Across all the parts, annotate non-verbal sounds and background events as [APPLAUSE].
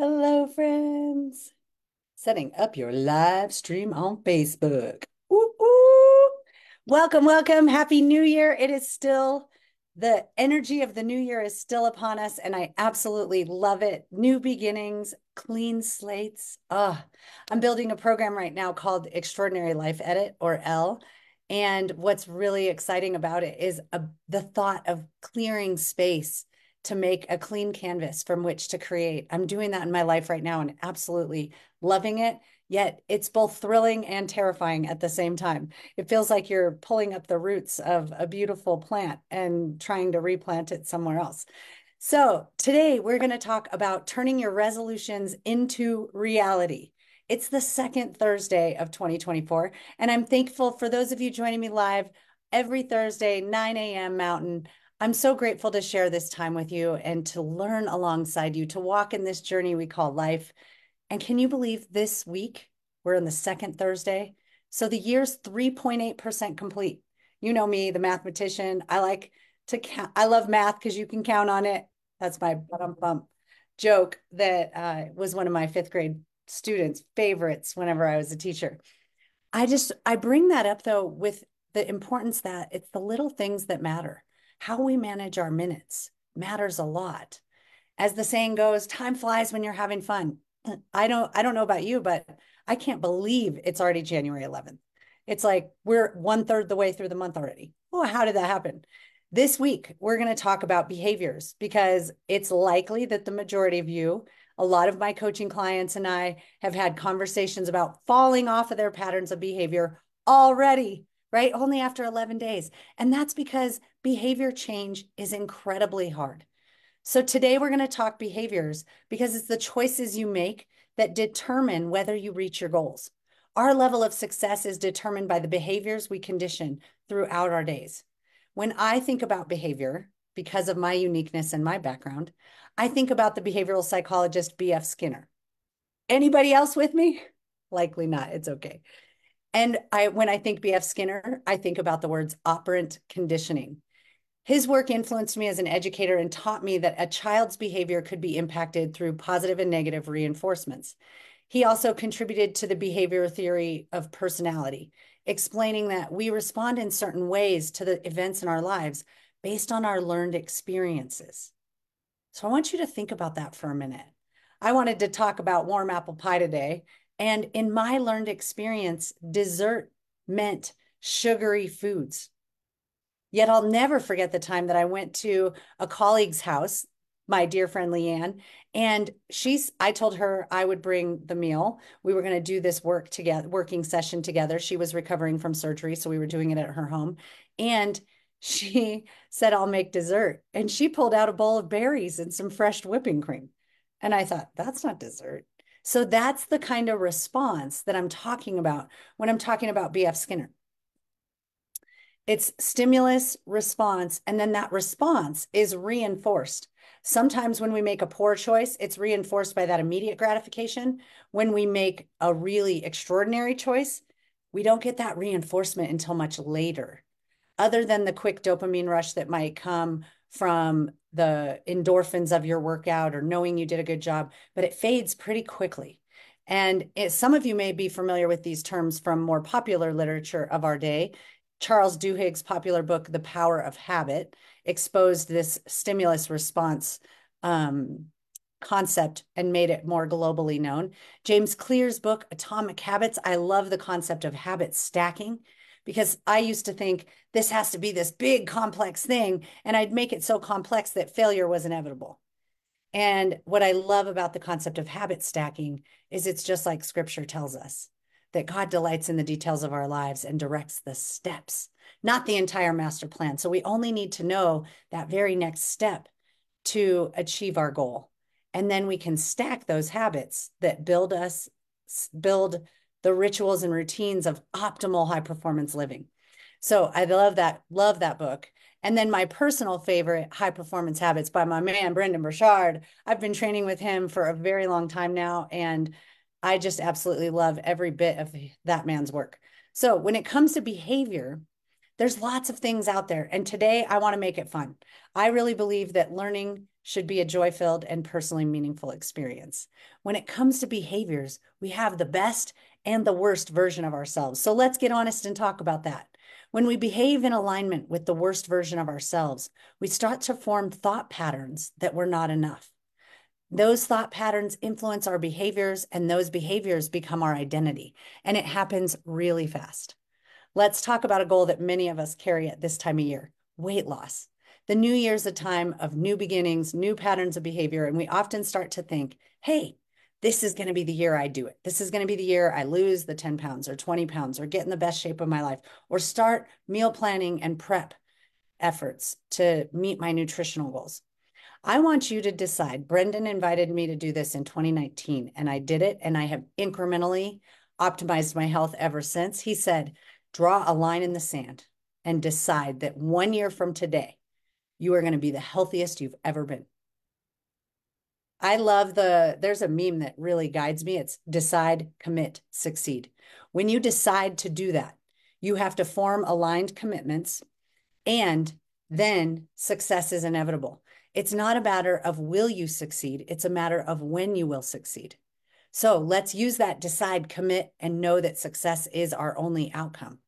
Hello, friends. Setting up your live stream on Facebook. Ooh, ooh. Welcome, welcome. Happy New Year. It is still the energy of the new year is still upon us, and I absolutely love it. New beginnings, clean slates. Ah, I'm building a program right now called Extraordinary Life Edit or L. And what's really exciting about it is a, the thought of clearing space to make a clean canvas from which to create. I'm doing that in my life right now and absolutely loving it. Yet it's both thrilling and terrifying at the same time. It feels like you're pulling up the roots of a beautiful plant and trying to replant it somewhere else. So, today we're going to talk about turning your resolutions into reality. It's the second Thursday of 2024, and I'm thankful for those of you joining me live every Thursday, 9 a.m. Mountain. I'm so grateful to share this time with you and to learn alongside you, to walk in this journey we call life. And can you believe this week we're in the second Thursday? So the year's 3.8% complete. You know me, the mathematician. I like to count. I love math because you can count on it. That's my bum bump joke that uh, was one of my fifth grade students' favorites whenever I was a teacher. I just, I bring that up though with the importance that it's the little things that matter how we manage our minutes matters a lot. As the saying goes, time flies when you're having fun. [CLEARS THROAT] I don't I don't know about you, but I can't believe it's already January 11th. It's like we're one third the way through the month already. Oh, how did that happen? This week, we're going to talk about behaviors because it's likely that the majority of you, a lot of my coaching clients and I have had conversations about falling off of their patterns of behavior already right? Only after 11 days. And that's because behavior change is incredibly hard. So today we're going to talk behaviors because it's the choices you make that determine whether you reach your goals. Our level of success is determined by the behaviors we condition throughout our days. When I think about behavior, because of my uniqueness and my background, I think about the behavioral psychologist B.F. Skinner. Anybody else with me? Likely not. It's okay. And I, when I think B.F. Skinner, I think about the words operant conditioning. His work influenced me as an educator and taught me that a child's behavior could be impacted through positive and negative reinforcements. He also contributed to the behavior theory of personality, explaining that we respond in certain ways to the events in our lives based on our learned experiences. So I want you to think about that for a minute. I wanted to talk about warm apple pie today and in my learned experience, dessert meant sugary foods. Yet I'll never forget the time that I went to a colleague's house, my dear friend Leanne, and she's I told her I would bring the meal. We were going to do this work together, working session together. She was recovering from surgery, so we were doing it at her home. And she [LAUGHS] said, I'll make dessert. And she pulled out a bowl of berries and some fresh whipping cream. And I thought, that's not dessert. So that's the kind of response that I'm talking about when I'm talking about BF Skinner. It's stimulus, response, and then that response is reinforced. Sometimes when we make a poor choice, it's reinforced by that immediate gratification. When we make a really extraordinary choice, we don't get that reinforcement until much later, other than the quick dopamine rush that might come from the endorphins of your workout or knowing you did a good job, but it fades pretty quickly. And it, some of you may be familiar with these terms from more popular literature of our day. Charles Duhigg's popular book, The Power of Habit, exposed this stimulus response um, concept and made it more globally known. James Clear's book, Atomic Habits, I love the concept of habit stacking because I used to think this has to be this big complex thing. And I'd make it so complex that failure was inevitable. And what I love about the concept of habit stacking is it's just like scripture tells us that God delights in the details of our lives and directs the steps, not the entire master plan. So we only need to know that very next step to achieve our goal. And then we can stack those habits that build us, build the rituals and routines of optimal high performance living. So I love that, love that book. And then my personal favorite, High Performance Habits by my man, Brendon Burchard. I've been training with him for a very long time now. And I just absolutely love every bit of that man's work. So when it comes to behavior, There's lots of things out there. And today I want to make it fun. I really believe that learning should be a joy filled and personally meaningful experience. When it comes to behaviors, we have the best and the worst version of ourselves. So let's get honest and talk about that. When we behave in alignment with the worst version of ourselves, we start to form thought patterns that we're not enough. Those thought patterns influence our behaviors, and those behaviors become our identity. And it happens really fast. Let's talk about a goal that many of us carry at this time of year weight loss. The new year's a time of new beginnings, new patterns of behavior. And we often start to think, hey, this is going to be the year I do it. This is going to be the year I lose the 10 pounds or 20 pounds or get in the best shape of my life or start meal planning and prep efforts to meet my nutritional goals. I want you to decide. Brendon invited me to do this in 2019, and I did it, and I have incrementally optimized my health ever since. He said, draw a line in the sand and decide that one year from today, you are going to be the healthiest you've ever been. I love the, there's a meme that really guides me. It's decide, commit, succeed. When you decide to do that, you have to form aligned commitments and then success is inevitable. It's not a matter of will you succeed, it's a matter of when you will succeed. So let's use that decide, commit, and know that success is our only outcome.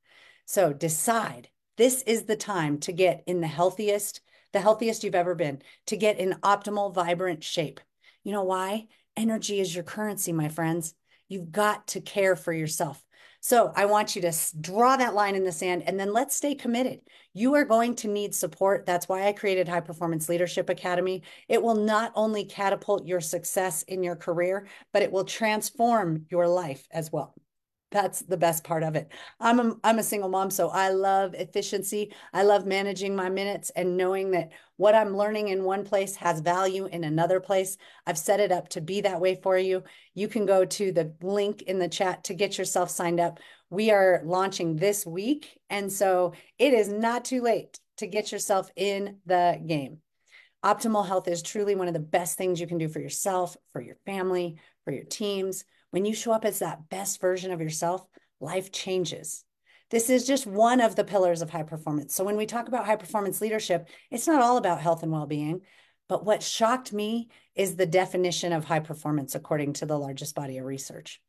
So decide this is the time to get in the healthiest, the healthiest you've ever been, to get in optimal, vibrant shape. You know why? Energy is your currency, my friends. You've got to care for yourself. So I want you to draw that line in the sand and then let's stay committed. You are going to need support. That's why I created High Performance Leadership Academy. It will not only catapult your success in your career, but it will transform your life as well that's the best part of it. I'm a, I'm a single mom, so I love efficiency. I love managing my minutes and knowing that what I'm learning in one place has value in another place. I've set it up to be that way for you. You can go to the link in the chat to get yourself signed up. We are launching this week, and so it is not too late to get yourself in the game. Optimal health is truly one of the best things you can do for yourself, for your family, for your teams when you show up as that best version of yourself, life changes. This is just one of the pillars of high performance. So when we talk about high performance leadership, it's not all about health and well being. But what shocked me is the definition of high performance according to the largest body of research.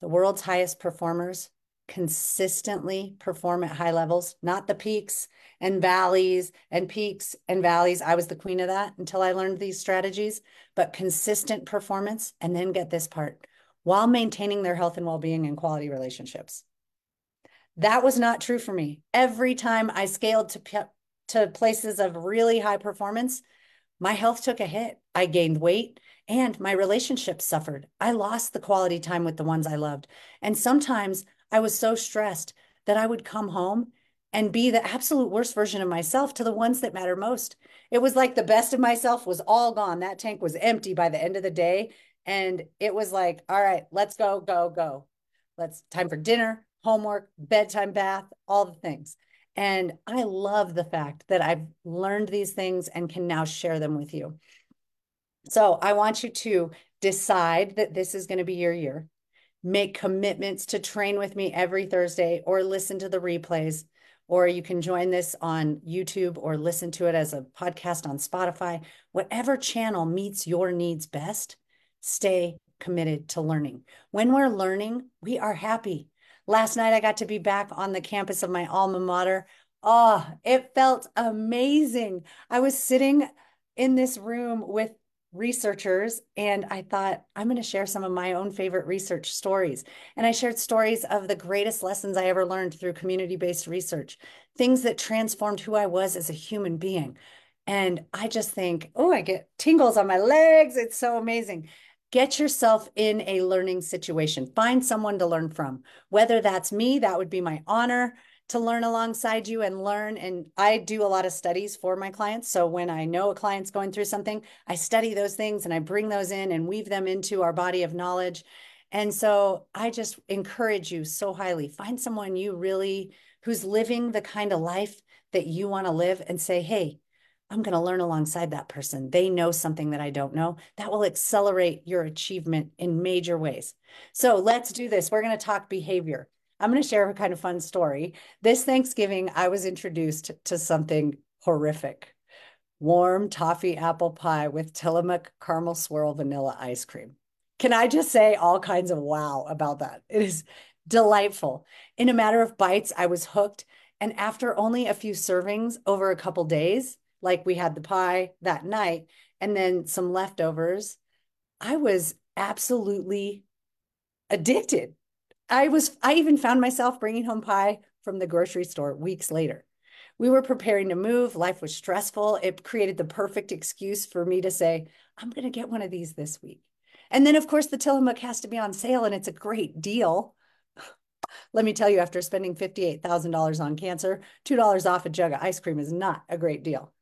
The world's highest performers consistently perform at high levels, not the peaks and valleys and peaks and valleys. I was the queen of that until I learned these strategies, but consistent performance. And then get this part while maintaining their health and well being and quality relationships. That was not true for me. Every time I scaled to, to places of really high performance, my health took a hit. I gained weight and my relationships suffered. I lost the quality time with the ones I loved. And sometimes I was so stressed that I would come home and be the absolute worst version of myself to the ones that matter most. It was like the best of myself was all gone. That tank was empty by the end of the day. And it was like, all right, let's go, go, go. Let's time for dinner, homework, bedtime bath, all the things. And I love the fact that I've learned these things and can now share them with you. So I want you to decide that this is going to be your year. Make commitments to train with me every Thursday or listen to the replays. Or you can join this on YouTube or listen to it as a podcast on Spotify. Whatever channel meets your needs best, stay committed to learning. When we're learning, we are happy. Last night, I got to be back on the campus of my alma mater. Oh, it felt amazing. I was sitting in this room with researchers and I thought, I'm going to share some of my own favorite research stories. And I shared stories of the greatest lessons I ever learned through community based research, things that transformed who I was as a human being. And I just think, oh, I get tingles on my legs. It's so amazing. Get yourself in a learning situation. Find someone to learn from. Whether that's me, that would be my honor to learn alongside you and learn. And I do a lot of studies for my clients. So when I know a client's going through something, I study those things and I bring those in and weave them into our body of knowledge. And so I just encourage you so highly find someone you really who's living the kind of life that you want to live and say, hey, I'm going to learn alongside that person. They know something that I don't know. That will accelerate your achievement in major ways. So let's do this. We're going to talk behavior. I'm going to share a kind of fun story. This Thanksgiving, I was introduced to something horrific warm toffee apple pie with Tillamook caramel swirl vanilla ice cream. Can I just say all kinds of wow about that? It is delightful. In a matter of bites, I was hooked. And after only a few servings over a couple days, like we had the pie that night and then some leftovers, I was absolutely addicted. I was, I even found myself bringing home pie from the grocery store weeks later. We were preparing to move. Life was stressful. It created the perfect excuse for me to say, I'm going to get one of these this week. And then, of course, the Tillamook has to be on sale and it's a great deal. [SIGHS] Let me tell you, after spending $58,000 on cancer, $2 off a jug of ice cream is not a great deal.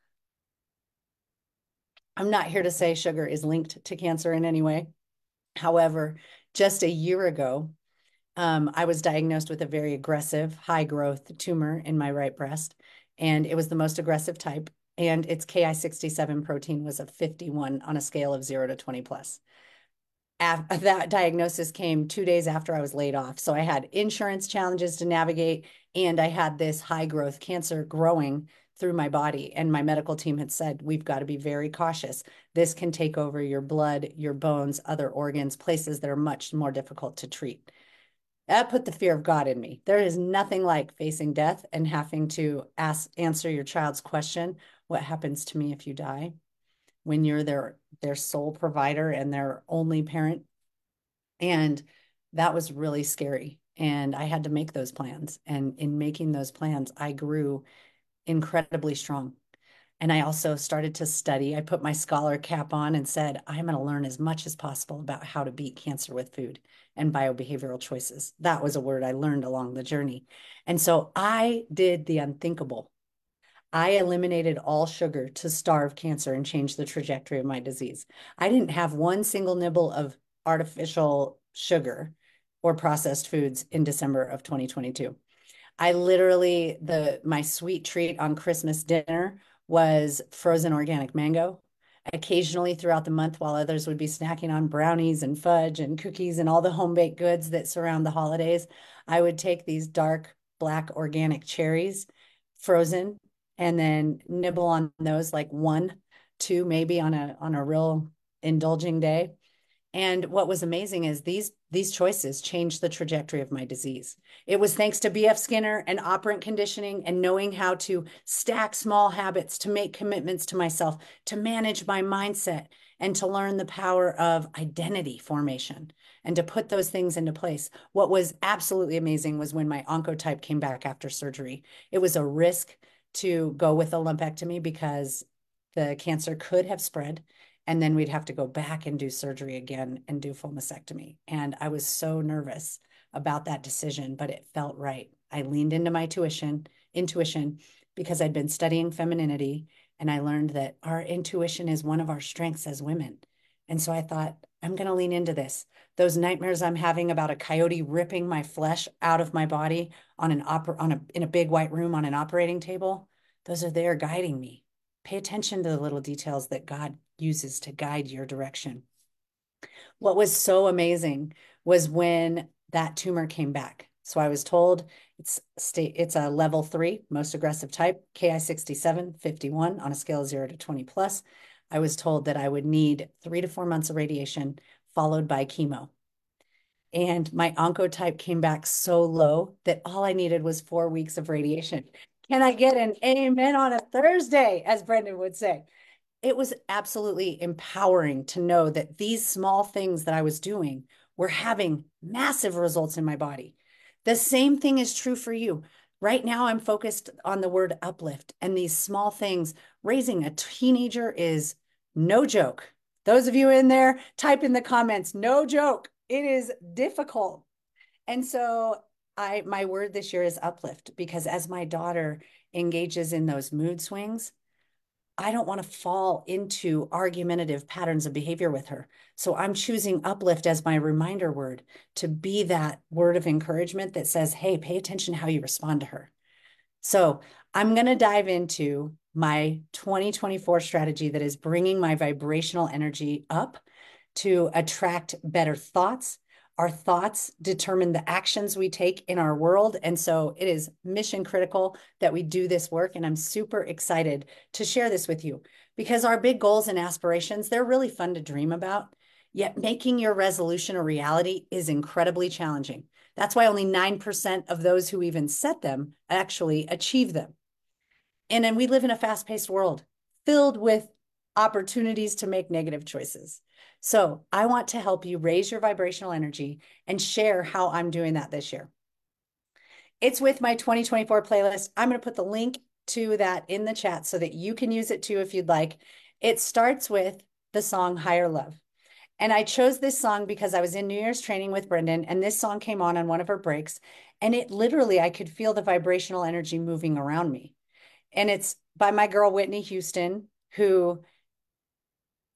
I'm not here to say sugar is linked to cancer in any way. However, just a year ago, um, I was diagnosed with a very aggressive, high growth tumor in my right breast, and it was the most aggressive type. And its Ki67 protein was a 51 on a scale of zero to 20 plus [LAUGHS] that diagnosis came two days after I was laid off. So I had insurance challenges to navigate, and I had this high growth cancer growing through my body. And my medical team had said, we've got to be very cautious. This can take over your blood, your bones, other organs, places that are much more difficult to treat. That put the fear of God in me. There is nothing like facing death and having to ask, answer your child's question what happens to me if you die? when you're their their sole provider and their only parent and that was really scary and i had to make those plans and in making those plans i grew incredibly strong. And i also started to study. I put my scholar cap on and said i'm going to learn as much as possible about how to beat cancer with food and biobehavioral choices. That was a word i learned along the journey. And so i did the unthinkable. I eliminated all sugar to starve cancer and change the trajectory of my disease. I didn't have one single nibble of artificial sugar or processed foods in December of 2022. I literally the my sweet treat on Christmas dinner was frozen organic mango. Occasionally throughout the month, while others would be snacking on brownies and fudge and cookies and all the home baked goods that surround the holidays, I would take these dark black organic cherries, frozen, and then nibble on those like one, two, maybe on a on a real indulging day. And what was amazing is these these choices changed the trajectory of my disease. It was thanks to BF Skinner and operant conditioning and knowing how to stack small habits to make commitments to myself, to manage my mindset, and to learn the power of identity formation and to put those things into place. What was absolutely amazing was when my oncotype came back after surgery. It was a risk to go with a lumpectomy because the cancer could have spread and then we'd have to go back and do surgery again and do full mastectomy. And I was so nervous about that decision, but it felt right. I leaned into my tuition, intuition because I'd been studying femininity and I learned that our intuition is one of our strengths as women. And so I thought, I'm going to lean into this. Those nightmares I'm having about a coyote ripping my flesh out of my body on an opera on a in a big white room on an operating table, those are there guiding me. Pay attention to the little details that God uses to guide your direction. What was so amazing was when that tumor came back. So I was told it's state it's a level three, most aggressive type, Ki67, 51 on a scale of zero to 20 plus. I was told that I would need three to four months of radiation followed by chemo. And my oncotype came back so low that all I needed was four weeks of radiation. Can I get an amen on a Thursday, as Brendon would say? It was absolutely empowering to know that these small things that I was doing were having massive results in my body. The same thing is true for you. Right now, I'm focused on the word uplift and these small things. Raising a teenager is no joke. Those of you in there, type in the comments, no joke. It is difficult. And so I my word this year is uplift because as my daughter engages in those mood swings, I don't want to fall into argumentative patterns of behavior with her. So I'm choosing uplift as my reminder word to be that word of encouragement that says, hey, pay attention how you respond to her. So I'm going to dive into my 2024 strategy that is bringing my vibrational energy up to attract better thoughts, Our thoughts determine the actions we take in our world. And so it is mission critical that we do this work. And I'm super excited to share this with you because our big goals and aspirations, they're really fun to dream about. Yet making your resolution a reality is incredibly challenging. That's why only 9% of those who even set them actually achieve them. And then we live in a fast paced world filled with opportunities to make negative choices. So I want to help you raise your vibrational energy and share how I'm doing that this year. It's with my 2024 playlist. I'm going to put the link to that in the chat so that you can use it too if you'd like. It starts with the song Higher Love. And I chose this song because I was in New Year's training with Brendon, and this song came on on one of her breaks. And it literally, I could feel the vibrational energy moving around me. And it's by my girl, Whitney Houston, who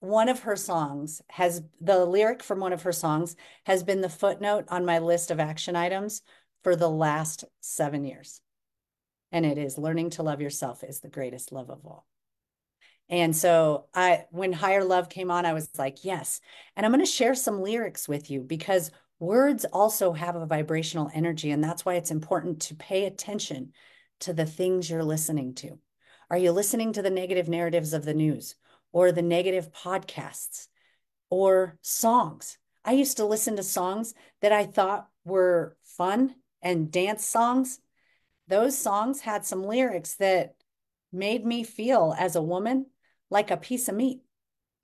one of her songs has the lyric from one of her songs has been the footnote on my list of action items for the last seven years. And it is learning to love yourself is the greatest love of all. And so I when higher love came on, I was like, yes. And I'm going to share some lyrics with you because words also have a vibrational energy. And that's why it's important to pay attention to the things you're listening to. Are you listening to the negative narratives of the news? Or the negative podcasts or songs. I used to listen to songs that I thought were fun and dance songs. Those songs had some lyrics that made me feel as a woman like a piece of meat.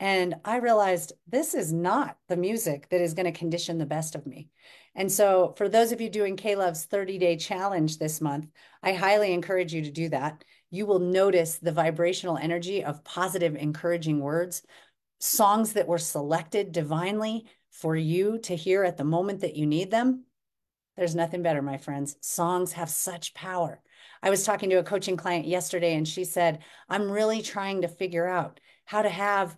And I realized this is not the music that is going to condition the best of me. And so, for those of you doing K Love's 30 day challenge this month, I highly encourage you to do that you will notice the vibrational energy of positive, encouraging words, songs that were selected divinely for you to hear at the moment that you need them. There's nothing better, my friends. Songs have such power. I was talking to a coaching client yesterday, and she said, I'm really trying to figure out how to have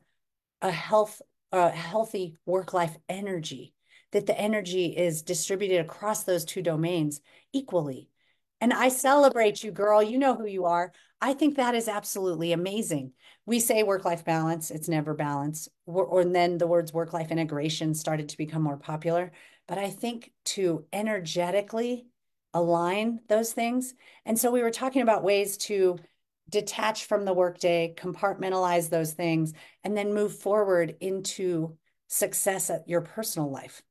a health, a healthy work-life energy, that the energy is distributed across those two domains equally and I celebrate you, girl. You know who you are. I think that is absolutely amazing. We say work life balance, it's never balance. Or, or then the words work life integration started to become more popular. But I think to energetically align those things. And so we were talking about ways to detach from the workday, compartmentalize those things, and then move forward into success at your personal life.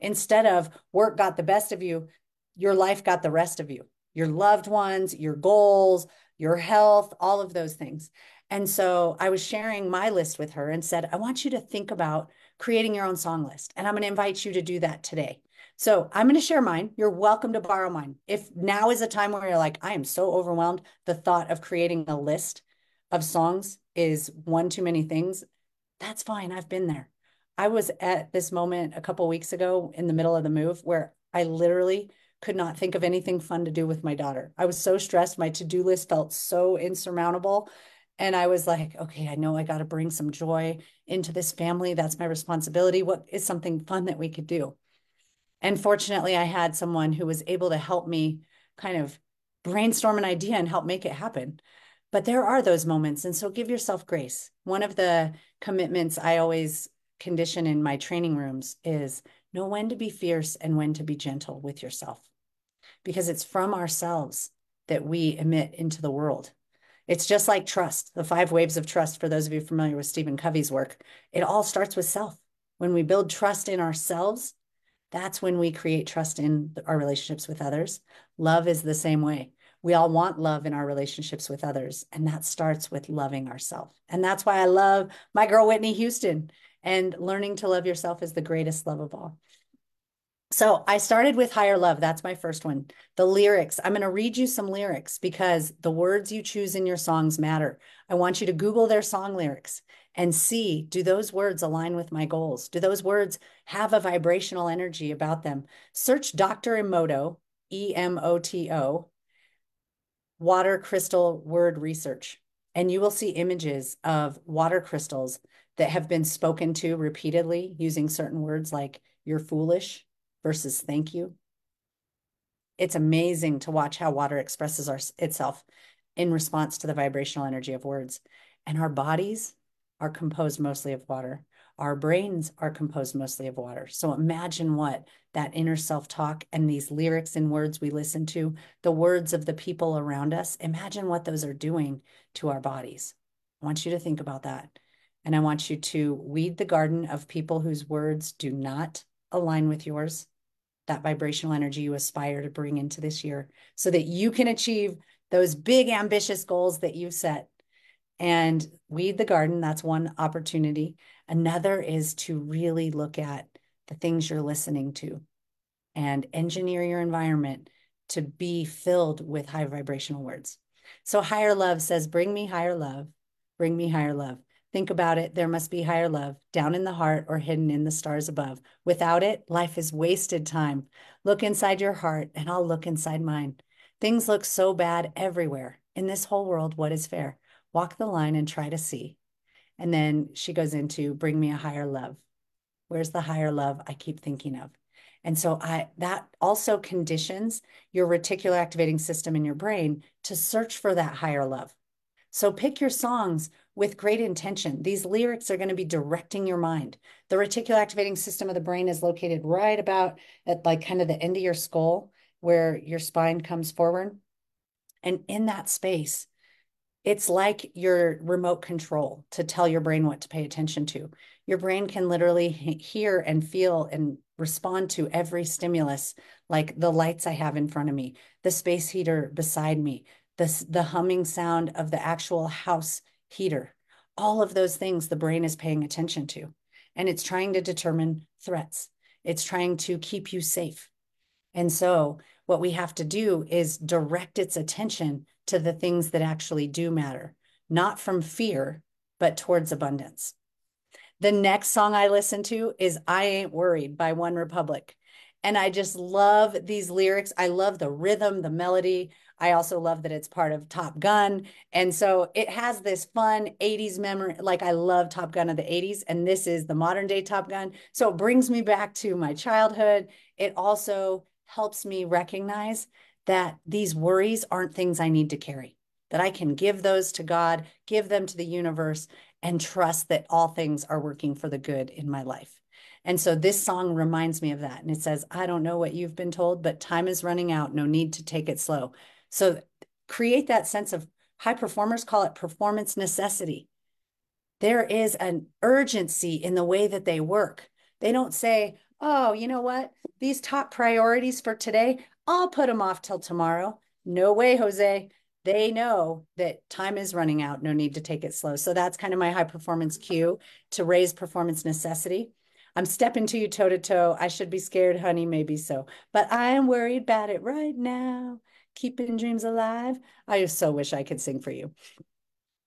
Instead of work got the best of you, your life got the rest of you your loved ones, your goals, your health, all of those things. And so I was sharing my list with her and said, I want you to think about creating your own song list. And I'm going to invite you to do that today. So I'm going to share mine. You're welcome to borrow mine. If now is a time where you're like, I am so overwhelmed, the thought of creating a list of songs is one too many things, that's fine. I've been there. I was at this moment a couple weeks ago in the middle of the move where I literally could not think of anything fun to do with my daughter. I was so stressed. My to do list felt so insurmountable. And I was like, okay, I know I got to bring some joy into this family. That's my responsibility. What is something fun that we could do? And fortunately, I had someone who was able to help me kind of brainstorm an idea and help make it happen. But there are those moments. And so give yourself grace. One of the commitments I always condition in my training rooms is know when to be fierce and when to be gentle with yourself because it's from ourselves that we emit into the world. It's just like trust, the five waves of trust. For those of you familiar with Stephen Covey's work, it all starts with self. When we build trust in ourselves, that's when we create trust in our relationships with others. Love is the same way. We all want love in our relationships with others, and that starts with loving ourselves. And that's why I love my girl Whitney Houston and learning to love yourself is the greatest love of all. So I started with higher love. That's my first one. The lyrics. I'm going to read you some lyrics because the words you choose in your songs matter. I want you to Google their song lyrics and see do those words align with my goals? Do those words have a vibrational energy about them? Search Dr. Emoto, E M O T O, water crystal word research, and you will see images of water crystals that have been spoken to repeatedly using certain words like you're foolish versus thank you. It's amazing to watch how water expresses our, itself in response to the vibrational energy of words. And our bodies, are composed mostly of water. Our brains are composed mostly of water. So imagine what that inner self talk and these lyrics and words we listen to, the words of the people around us, imagine what those are doing to our bodies. I want you to think about that. And I want you to weed the garden of people whose words do not align with yours, that vibrational energy you aspire to bring into this year, so that you can achieve those big, ambitious goals that you've set. And weed the garden, that's one opportunity. Another is to really look at the things you're listening to and engineer your environment to be filled with high vibrational words. So, higher love says, Bring me higher love, bring me higher love. Think about it. There must be higher love down in the heart or hidden in the stars above. Without it, life is wasted time. Look inside your heart, and I'll look inside mine. Things look so bad everywhere. In this whole world, what is fair? Walk the line and try to see. And then she goes into bring me a higher love. Where's the higher love I keep thinking of? And so I that also conditions your reticular activating system in your brain to search for that higher love. So pick your songs with great intention. These lyrics are going to be directing your mind. The reticular activating system of the brain is located right about at like kind of the end of your skull where your spine comes forward. And in that space, it's like your remote control to tell your brain what to pay attention to. Your brain can literally hear and feel and respond to every stimulus, like the lights I have in front of me, the space heater beside me, the, the humming sound of the actual house heater. All of those things the brain is paying attention to. And it's trying to determine threats, it's trying to keep you safe. And so, what we have to do is direct its attention to the things that actually do matter, not from fear, but towards abundance. The next song I listen to is I Ain't Worried by OneRepublic. And I just love these lyrics. I love the rhythm, the melody. I also love that it's part of Top Gun. And so it has this fun 80s memory. Like I love Top Gun of the 80s, and this is the modern day Top Gun. So it brings me back to my childhood. It also helps me recognize that these worries aren't things I need to carry, that I can give those to God, give them to the universe, and trust that all things are working for the good in my life. And so this song reminds me of that. And it says, I don't know what you've been told, but time is running out. No need to take it slow. So create that sense of high performers call it performance necessity. There is an urgency in the way that they work. They don't say, oh, you know what? These top priorities for today, I'll put them off till tomorrow. No way, Jose. They know that time is running out. No need to take it slow. So that's kind of my high performance cue to raise performance necessity. I'm stepping to you toe to toe. I should be scared, honey, maybe so. But I am worried about it right now keeping dreams alive. I just so wish I could sing for you.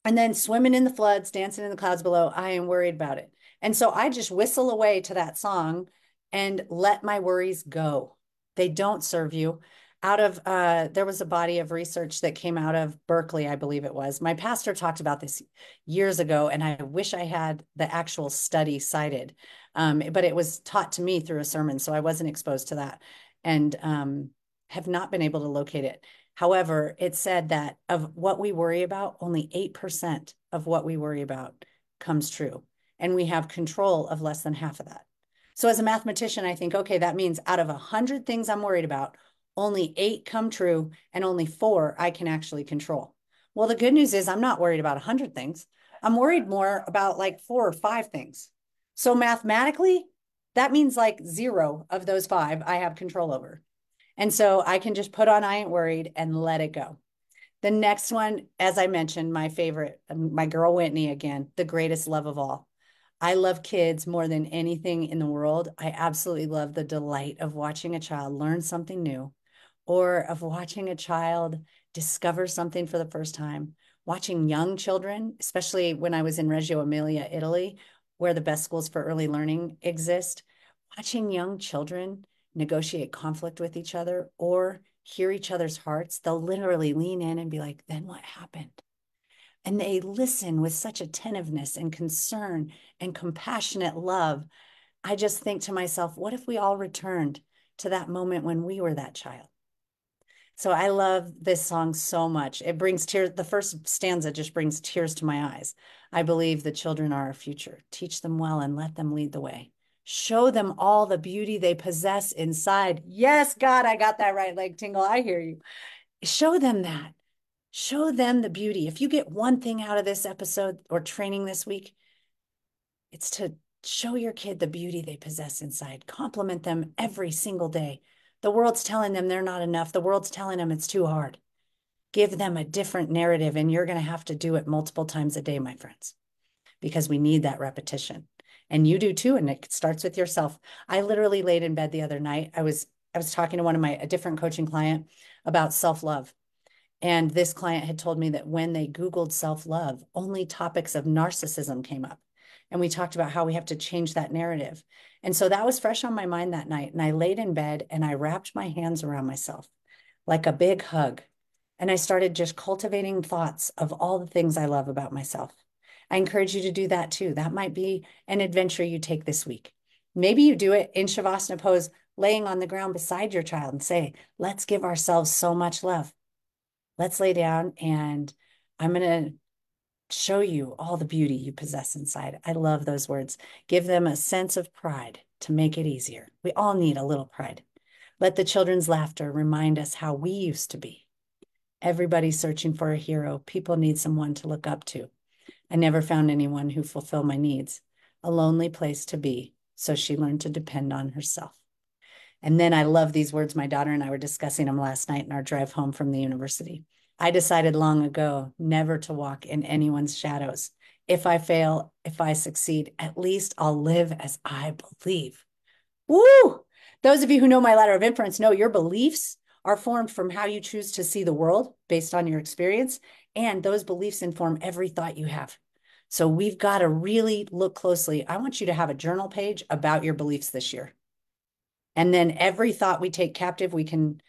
And then swimming in the floods, dancing in the clouds below, I am worried about it. And so I just whistle away to that song and let my worries go. They don't serve you. Out of, uh, there was a body of research that came out of Berkeley, I believe it was. My pastor talked about this years ago, and I wish I had the actual study cited. Um, but it was taught to me through a sermon, so I wasn't exposed to that. And um, have not been able to locate it. However, it said that of what we worry about, only 8% of what we worry about comes true. And we have control of less than half of that. So as a mathematician, I think, okay, that means out of 100 things I'm worried about, only eight come true and only four I can actually control. Well, the good news is I'm not worried about 100 things. I'm worried more about like four or five things. So mathematically, that means like zero of those five I have control over. And so I can just put on I Ain't Worried and let it go. The next one, as I mentioned, my favorite, um, my girl Whitney again, the greatest love of all. I love kids more than anything in the world. I absolutely love the delight of watching a child learn something new or of watching a child discover something for the first time. Watching young children, especially when I was in Reggio Emilia, Italy, where the best schools for early learning exist, watching young children negotiate conflict with each other or hear each other's hearts, they'll literally lean in and be like, then what happened? And they listen with such attentiveness and concern and compassionate love. I just think to myself, what if we all returned to that moment when we were that child? So I love this song so much. It brings tears. The first stanza just brings tears to my eyes. I believe the children are our future. Teach them well and let them lead the way. Show them all the beauty they possess inside. Yes, God, I got that right. leg tingle, I hear you. Show them that. Show them the beauty. If you get one thing out of this episode or training this week, it's to show your kid the beauty they possess inside. Compliment them every single day. The world's telling them they're not enough. The world's telling them it's too hard. Give them a different narrative, and you're going to have to do it multiple times a day, my friends, because we need that repetition. And you do too. And it starts with yourself. I literally laid in bed the other night. I was I was talking to one of my a different coaching client about self-love. And this client had told me that when they Googled self-love, only topics of narcissism came up. And we talked about how we have to change that narrative. And so that was fresh on my mind that night. And I laid in bed and I wrapped my hands around myself like a big hug. And I started just cultivating thoughts of all the things I love about myself. I encourage you to do that too. That might be an adventure you take this week. Maybe you do it in Shavasana pose, laying on the ground beside your child and say, let's give ourselves so much love. Let's lay down and I'm going to show you all the beauty you possess inside. I love those words. Give them a sense of pride to make it easier. We all need a little pride. Let the children's laughter remind us how we used to be. Everybody's searching for a hero. People need someone to look up to. I never found anyone who fulfilled my needs. A lonely place to be. So she learned to depend on herself. And then I love these words. My daughter and I were discussing them last night in our drive home from the university. I decided long ago never to walk in anyone's shadows. If I fail, if I succeed, at least I'll live as I believe. Woo! Those of you who know my ladder of inference know your beliefs are formed from how you choose to see the world based on your experience. And those beliefs inform every thought you have. So we've got to really look closely. I want you to have a journal page about your beliefs this year. And then every thought we take captive, we can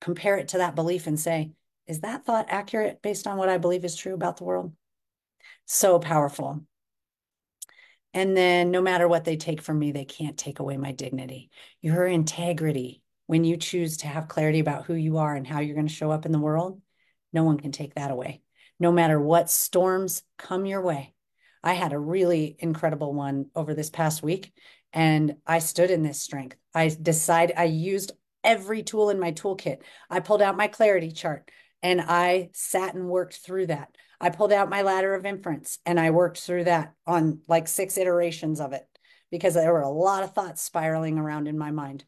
compare it to that belief and say, is that thought accurate based on what I believe is true about the world? So powerful. And then no matter what they take from me, they can't take away my dignity. Your integrity, when you choose to have clarity about who you are and how you're going to show up in the world, no one can take that away. No matter what storms come your way. I had a really incredible one over this past week, and I stood in this strength. I decided I used every tool in my toolkit. I pulled out my clarity chart. And I sat and worked through that. I pulled out my ladder of inference and I worked through that on like six iterations of it because there were a lot of thoughts spiraling around in my mind.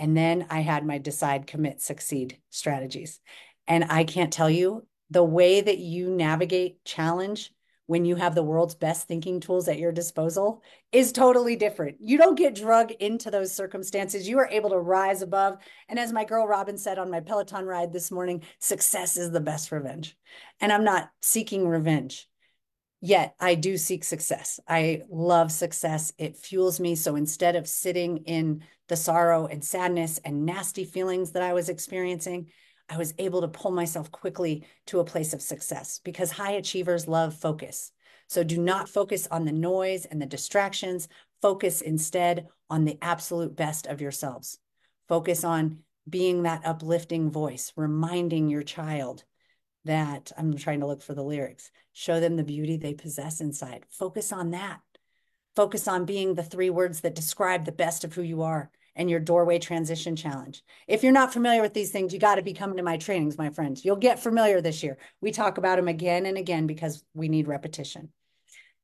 And then I had my decide, commit, succeed strategies. And I can't tell you the way that you navigate challenge when you have the world's best thinking tools at your disposal is totally different. You don't get drug into those circumstances. You are able to rise above. And as my girl Robin said on my Peloton ride this morning, success is the best revenge. And I'm not seeking revenge. Yet I do seek success. I love success. It fuels me. So instead of sitting in the sorrow and sadness and nasty feelings that I was experiencing, I was able to pull myself quickly to a place of success because high achievers love focus. So do not focus on the noise and the distractions. Focus instead on the absolute best of yourselves. Focus on being that uplifting voice, reminding your child that I'm trying to look for the lyrics, show them the beauty they possess inside. Focus on that. Focus on being the three words that describe the best of who you are and your doorway transition challenge. If you're not familiar with these things, you got to be coming to my trainings, my friends. You'll get familiar this year. We talk about them again and again because we need repetition.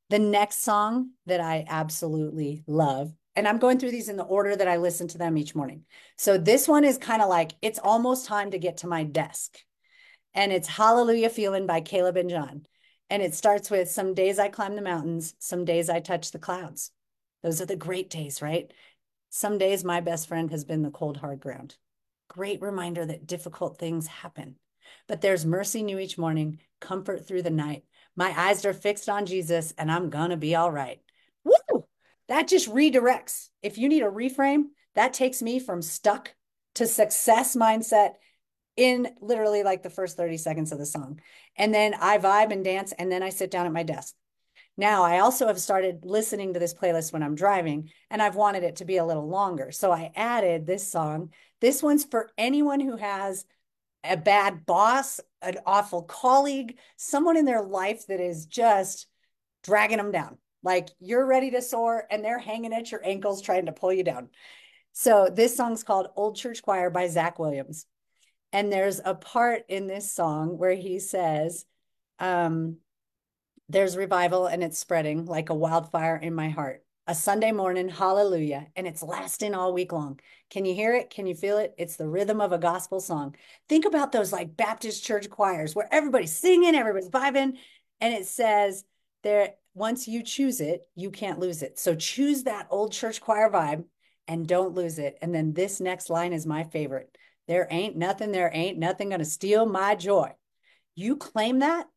The next song that I absolutely love, and I'm going through these in the order that I listen to them each morning. So this one is kind of like it's almost time to get to my desk. And it's Hallelujah Feeling by Caleb and John. And it starts with some days I climb the mountains, some days I touch the clouds. Those are the great days, right? Some days my best friend has been the cold, hard ground. Great reminder that difficult things happen. But there's mercy new each morning, comfort through the night. My eyes are fixed on Jesus, and I'm going to be all right. Woo! That just redirects. If you need a reframe, that takes me from stuck to success mindset in literally like the first 30 seconds of the song. And then I vibe and dance, and then I sit down at my desk. Now, I also have started listening to this playlist when I'm driving, and I've wanted it to be a little longer. So I added this song. This one's for anyone who has a bad boss, an awful colleague, someone in their life that is just dragging them down. Like you're ready to soar and they're hanging at your ankles trying to pull you down. So this song's called Old Church Choir by Zach Williams. And there's a part in this song where he says, um, there's revival and it's spreading like a wildfire in my heart. A Sunday morning, hallelujah, and it's lasting all week long. Can you hear it? Can you feel it? It's the rhythm of a gospel song. Think about those like Baptist church choirs where everybody's singing, everybody's vibing, and it says there once you choose it, you can't lose it. So choose that old church choir vibe and don't lose it. And then this next line is my favorite. There ain't nothing, there ain't nothing going to steal my joy. You claim that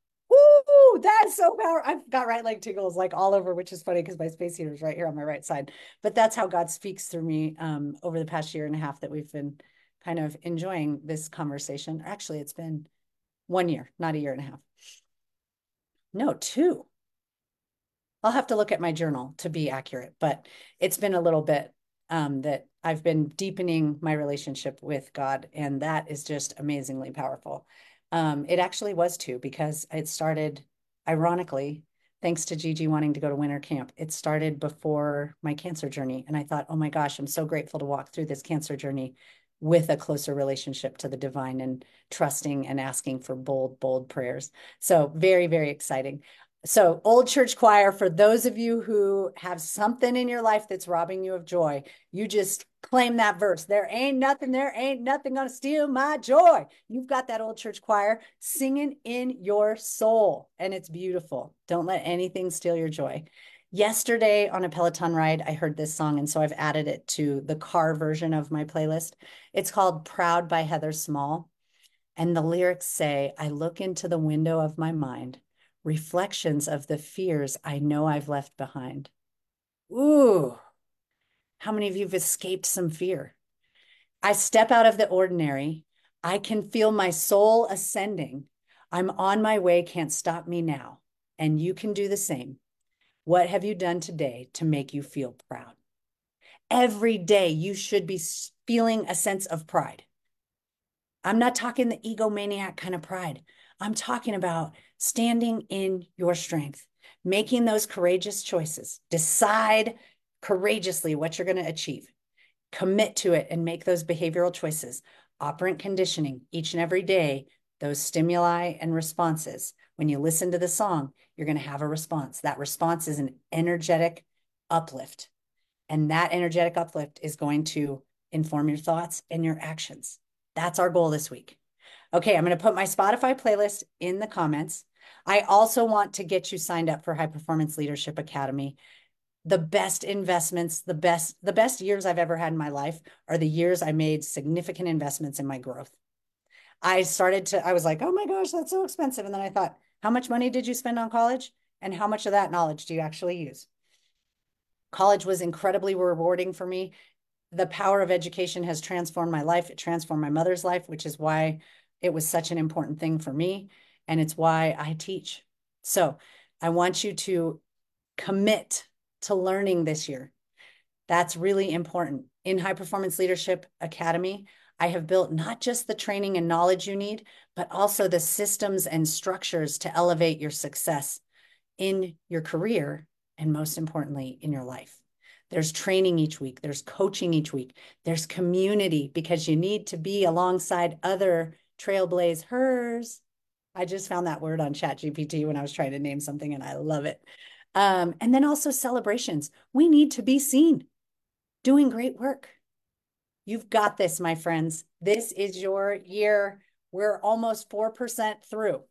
That's so powerful. I've got right leg tingles like all over, which is funny because my space heater is right here on my right side. But that's how God speaks through me um, over the past year and a half that we've been kind of enjoying this conversation. Actually, it's been one year, not a year and a half. No, two. I'll have to look at my journal to be accurate, but it's been a little bit um, that I've been deepening my relationship with God, and that is just amazingly powerful. Um, it actually was two because it started, ironically, thanks to Gigi wanting to go to winter camp. It started before my cancer journey. And I thought, oh my gosh, I'm so grateful to walk through this cancer journey with a closer relationship to the divine and trusting and asking for bold, bold prayers. So, very, very exciting. So, old church choir, for those of you who have something in your life that's robbing you of joy, you just claim that verse. There ain't nothing, there ain't nothing gonna steal my joy. You've got that old church choir singing in your soul, and it's beautiful. Don't let anything steal your joy. Yesterday on a Peloton ride, I heard this song, and so I've added it to the car version of my playlist. It's called Proud by Heather Small. And the lyrics say, I look into the window of my mind reflections of the fears I know I've left behind. Ooh, how many of you have escaped some fear? I step out of the ordinary. I can feel my soul ascending. I'm on my way, can't stop me now. And you can do the same. What have you done today to make you feel proud? Every day, you should be feeling a sense of pride. I'm not talking the egomaniac kind of pride. I'm talking about standing in your strength, making those courageous choices. Decide courageously what you're going to achieve. Commit to it and make those behavioral choices. Operant conditioning each and every day, those stimuli and responses. When you listen to the song, you're going to have a response. That response is an energetic uplift. And that energetic uplift is going to inform your thoughts and your actions. That's our goal this week. Okay, I'm going to put my Spotify playlist in the comments. I also want to get you signed up for High Performance Leadership Academy. The best investments, the best the best years I've ever had in my life are the years I made significant investments in my growth. I started to I was like, "Oh my gosh, that's so expensive." And then I thought, "How much money did you spend on college? And how much of that knowledge do you actually use?" College was incredibly rewarding for me. The power of education has transformed my life. It transformed my mother's life, which is why it was such an important thing for me and it's why I teach. So I want you to commit to learning this year. That's really important. In High Performance Leadership Academy, I have built not just the training and knowledge you need, but also the systems and structures to elevate your success in your career and most importantly, in your life. There's training each week, there's coaching each week, there's community because you need to be alongside other trailblazers I just found that word on ChatGPT when I was trying to name something and I love it. Um, and then also celebrations. We need to be seen doing great work. You've got this, my friends. This is your year. We're almost 4% through.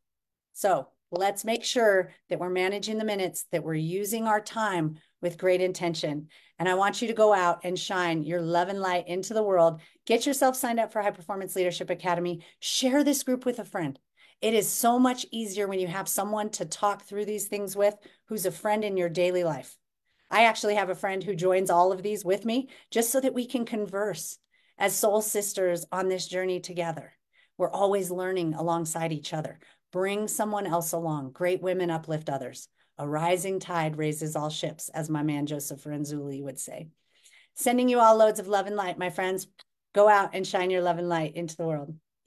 So let's make sure that we're managing the minutes, that we're using our time with great intention. And I want you to go out and shine your love and light into the world. Get yourself signed up for High Performance Leadership Academy. Share this group with a friend. It is so much easier when you have someone to talk through these things with who's a friend in your daily life. I actually have a friend who joins all of these with me just so that we can converse as soul sisters on this journey together. We're always learning alongside each other. Bring someone else along. Great women uplift others. A rising tide raises all ships, as my man Joseph Renzulli would say. Sending you all loads of love and light, my friends. Go out and shine your love and light into the world.